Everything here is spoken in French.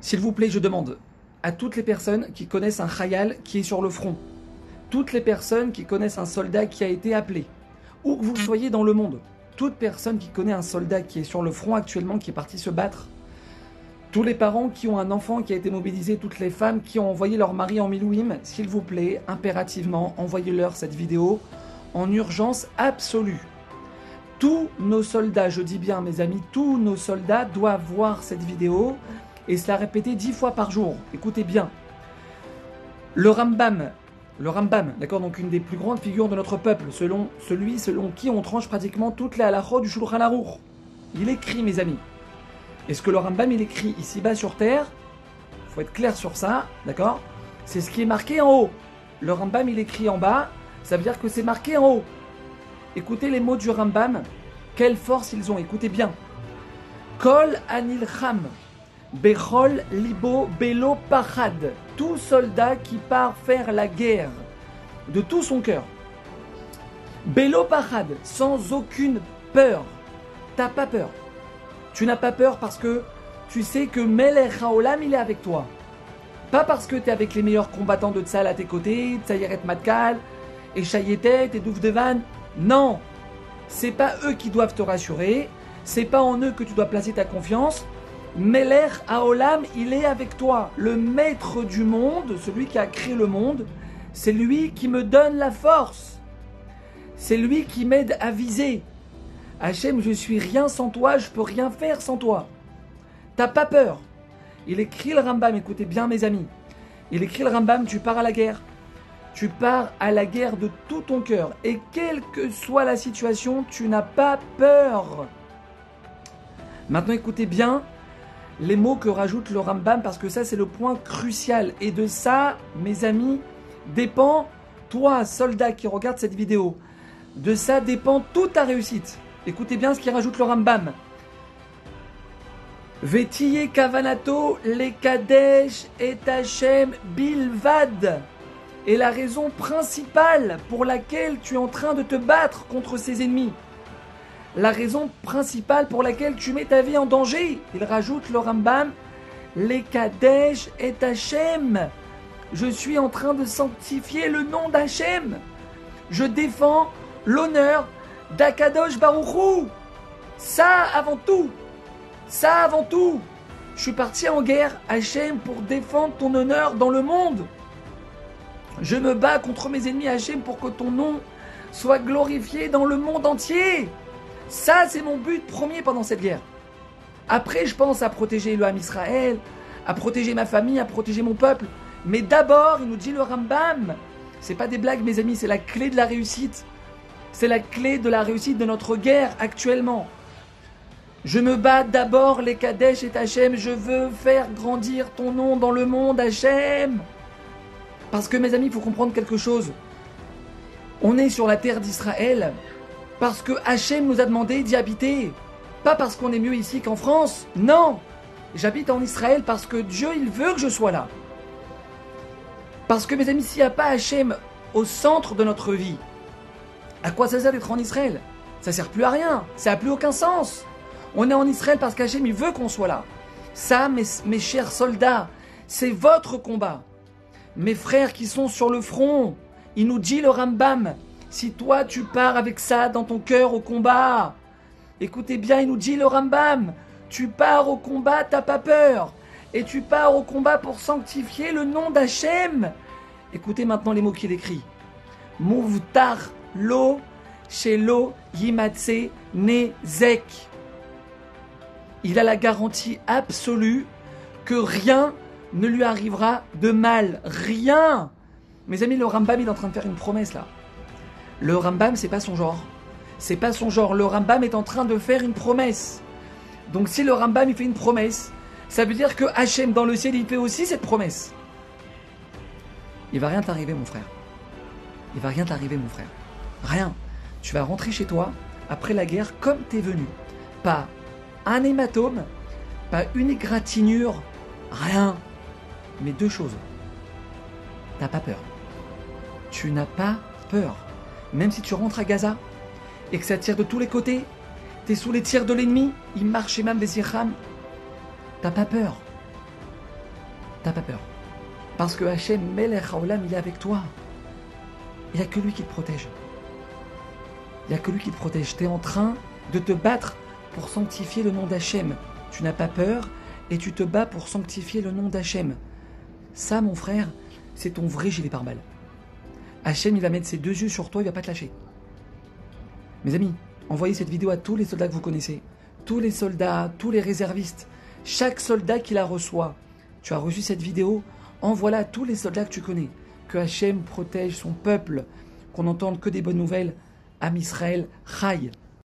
S'il vous plaît, je demande à toutes les personnes qui connaissent un khayal qui est sur le front, toutes les personnes qui connaissent un soldat qui a été appelé, où que vous soyez dans le monde, toute personne qui connaît un soldat qui est sur le front actuellement, qui est parti se battre, tous les parents qui ont un enfant qui a été mobilisé, toutes les femmes qui ont envoyé leur mari en Milouim, s'il vous plaît, impérativement, envoyez-leur cette vidéo en urgence absolue. Tous nos soldats, je dis bien mes amis, tous nos soldats doivent voir cette vidéo et se la répéter dix fois par jour. Écoutez bien. Le Rambam, le Rambam, d'accord, donc une des plus grandes figures de notre peuple, selon celui selon qui on tranche pratiquement toutes les halachot du Shulchan Aruch. Il écrit, mes amis. Et ce que le Rambam il écrit ici-bas sur terre, faut être clair sur ça, d'accord? C'est ce qui est marqué en haut. Le Rambam il écrit en bas, ça veut dire que c'est marqué en haut. Écoutez les mots du Rambam, quelle force ils ont, écoutez bien. Kol anilcham, bechol libo belo pachad. Tout soldat qui part faire la guerre de tout son cœur. Belo pachad, sans aucune peur. T'as pas peur. Tu n'as pas peur parce que tu sais que Melech Haolam il est avec toi. Pas parce que tu es avec les meilleurs combattants de Tzal à tes côtés, Tsayeret Matkal, et Chayetet, et Douvdevan. Non, c'est pas eux qui doivent te rassurer, c'est pas en eux que tu dois placer ta confiance. Melech Haolam, il est avec toi. Le maître du monde, celui qui a créé le monde, c'est lui qui me donne la force. C'est lui qui m'aide à viser. Hachem, je suis rien sans toi, je peux rien faire sans toi. T'as pas peur. Il écrit le Rambam, écoutez bien mes amis. Il écrit le Rambam, tu pars à la guerre. Tu pars à la guerre de tout ton cœur. Et quelle que soit la situation, tu n'as pas peur. Maintenant écoutez bien les mots que rajoute le Rambam parce que ça c'est le point crucial. Et de ça, mes amis, dépend, toi, soldat qui regarde cette vidéo, de ça dépend toute ta réussite. Écoutez bien ce qu'il rajoute le Rambam. Vetiye kavanato le kadesh et Hachem bilvad. Et la raison principale pour laquelle tu es en train de te battre contre ses ennemis. La raison principale pour laquelle tu mets ta vie en danger. Il rajoute le Rambam. Les Kadesh et Hachem. Je suis en train de sanctifier le nom d'Hachem. Je défends l'honneur d'Akadosh Baruchou. Ça avant tout. Ça avant tout. Je suis parti en guerre, Hachem, pour défendre ton honneur dans le monde. Je me bats contre mes ennemis, Hachem, pour que ton nom soit glorifié dans le monde entier. Ça, c'est mon but premier pendant cette guerre. Après, je pense à protéger le Ham Israël, à protéger ma famille, à protéger mon peuple. Mais d'abord, il nous dit le Rambam. C'est pas des blagues, mes amis, c'est la clé de la réussite. C'est la clé de la réussite de notre guerre actuellement. Je me bats d'abord les Kadesh et Hachem. Je veux faire grandir ton nom dans le monde, Hachem. Parce que mes amis, il faut comprendre quelque chose. On est sur la terre d'Israël parce que Hachem nous a demandé d'y habiter. Pas parce qu'on est mieux ici qu'en France. Non. J'habite en Israël parce que Dieu, il veut que je sois là. Parce que mes amis, s'il n'y a pas Hachem au centre de notre vie, à quoi ça sert d'être en Israël? Ça sert plus à rien. Ça n'a plus aucun sens. On est en Israël parce qu'Hachem, il veut qu'on soit là. Ça, mes, mes chers soldats, c'est votre combat. Mes frères qui sont sur le front, il nous dit le Rambam, si toi tu pars avec ça dans ton cœur au combat, écoutez bien, il nous dit le Rambam, tu pars au combat, t'as pas peur. Et tu pars au combat pour sanctifier le nom d'Hachem. Écoutez maintenant les mots qu'il écrit. Mouvtar lo shelo yimatse nezek. Il a la garantie absolue que rien ne lui arrivera de mal. Rien. Mes amis, le Rambam il est en train de faire une promesse là. Le Rambam, c'est pas son genre. C'est pas son genre. Le Rambam est en train de faire une promesse. Donc si le Rambam il fait une promesse, ça veut dire que Hachem dans le ciel il fait aussi cette promesse. Il va rien t'arriver mon frère. Il va rien t'arriver mon frère. Rien. Tu vas rentrer chez toi après la guerre comme t'es venu. Pas un hématome, pas une égratignure, rien. Mais deux choses. T'as pas peur. Tu n'as pas peur. Même si tu rentres à Gaza et que ça tire de tous les côtés, t'es sous les tirs de l'ennemi, il marche même des T'as pas peur. t'as pas peur. Parce que Hachem Melech Haolam, il est avec toi. Il n'y a que lui qui te protège. Il n'y a que lui qui te protège. Tu es en train de te battre pour sanctifier le nom d'Hachem. Tu n'as pas peur et tu te bats pour sanctifier le nom d'Hachem. Ça, mon frère, c'est ton vrai gilet pare-balles. Hachem, il va mettre ses deux yeux sur toi, il va pas te lâcher. Mes amis, envoyez cette vidéo à tous les soldats que vous connaissez. Tous les soldats, tous les réservistes. Chaque soldat qui la reçoit. Tu as reçu cette vidéo, envoie-la à tous les soldats que tu connais. Que Hachem protège son peuple. Qu'on n'entende que des bonnes nouvelles. Am Israël, Chai.